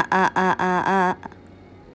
あああああ。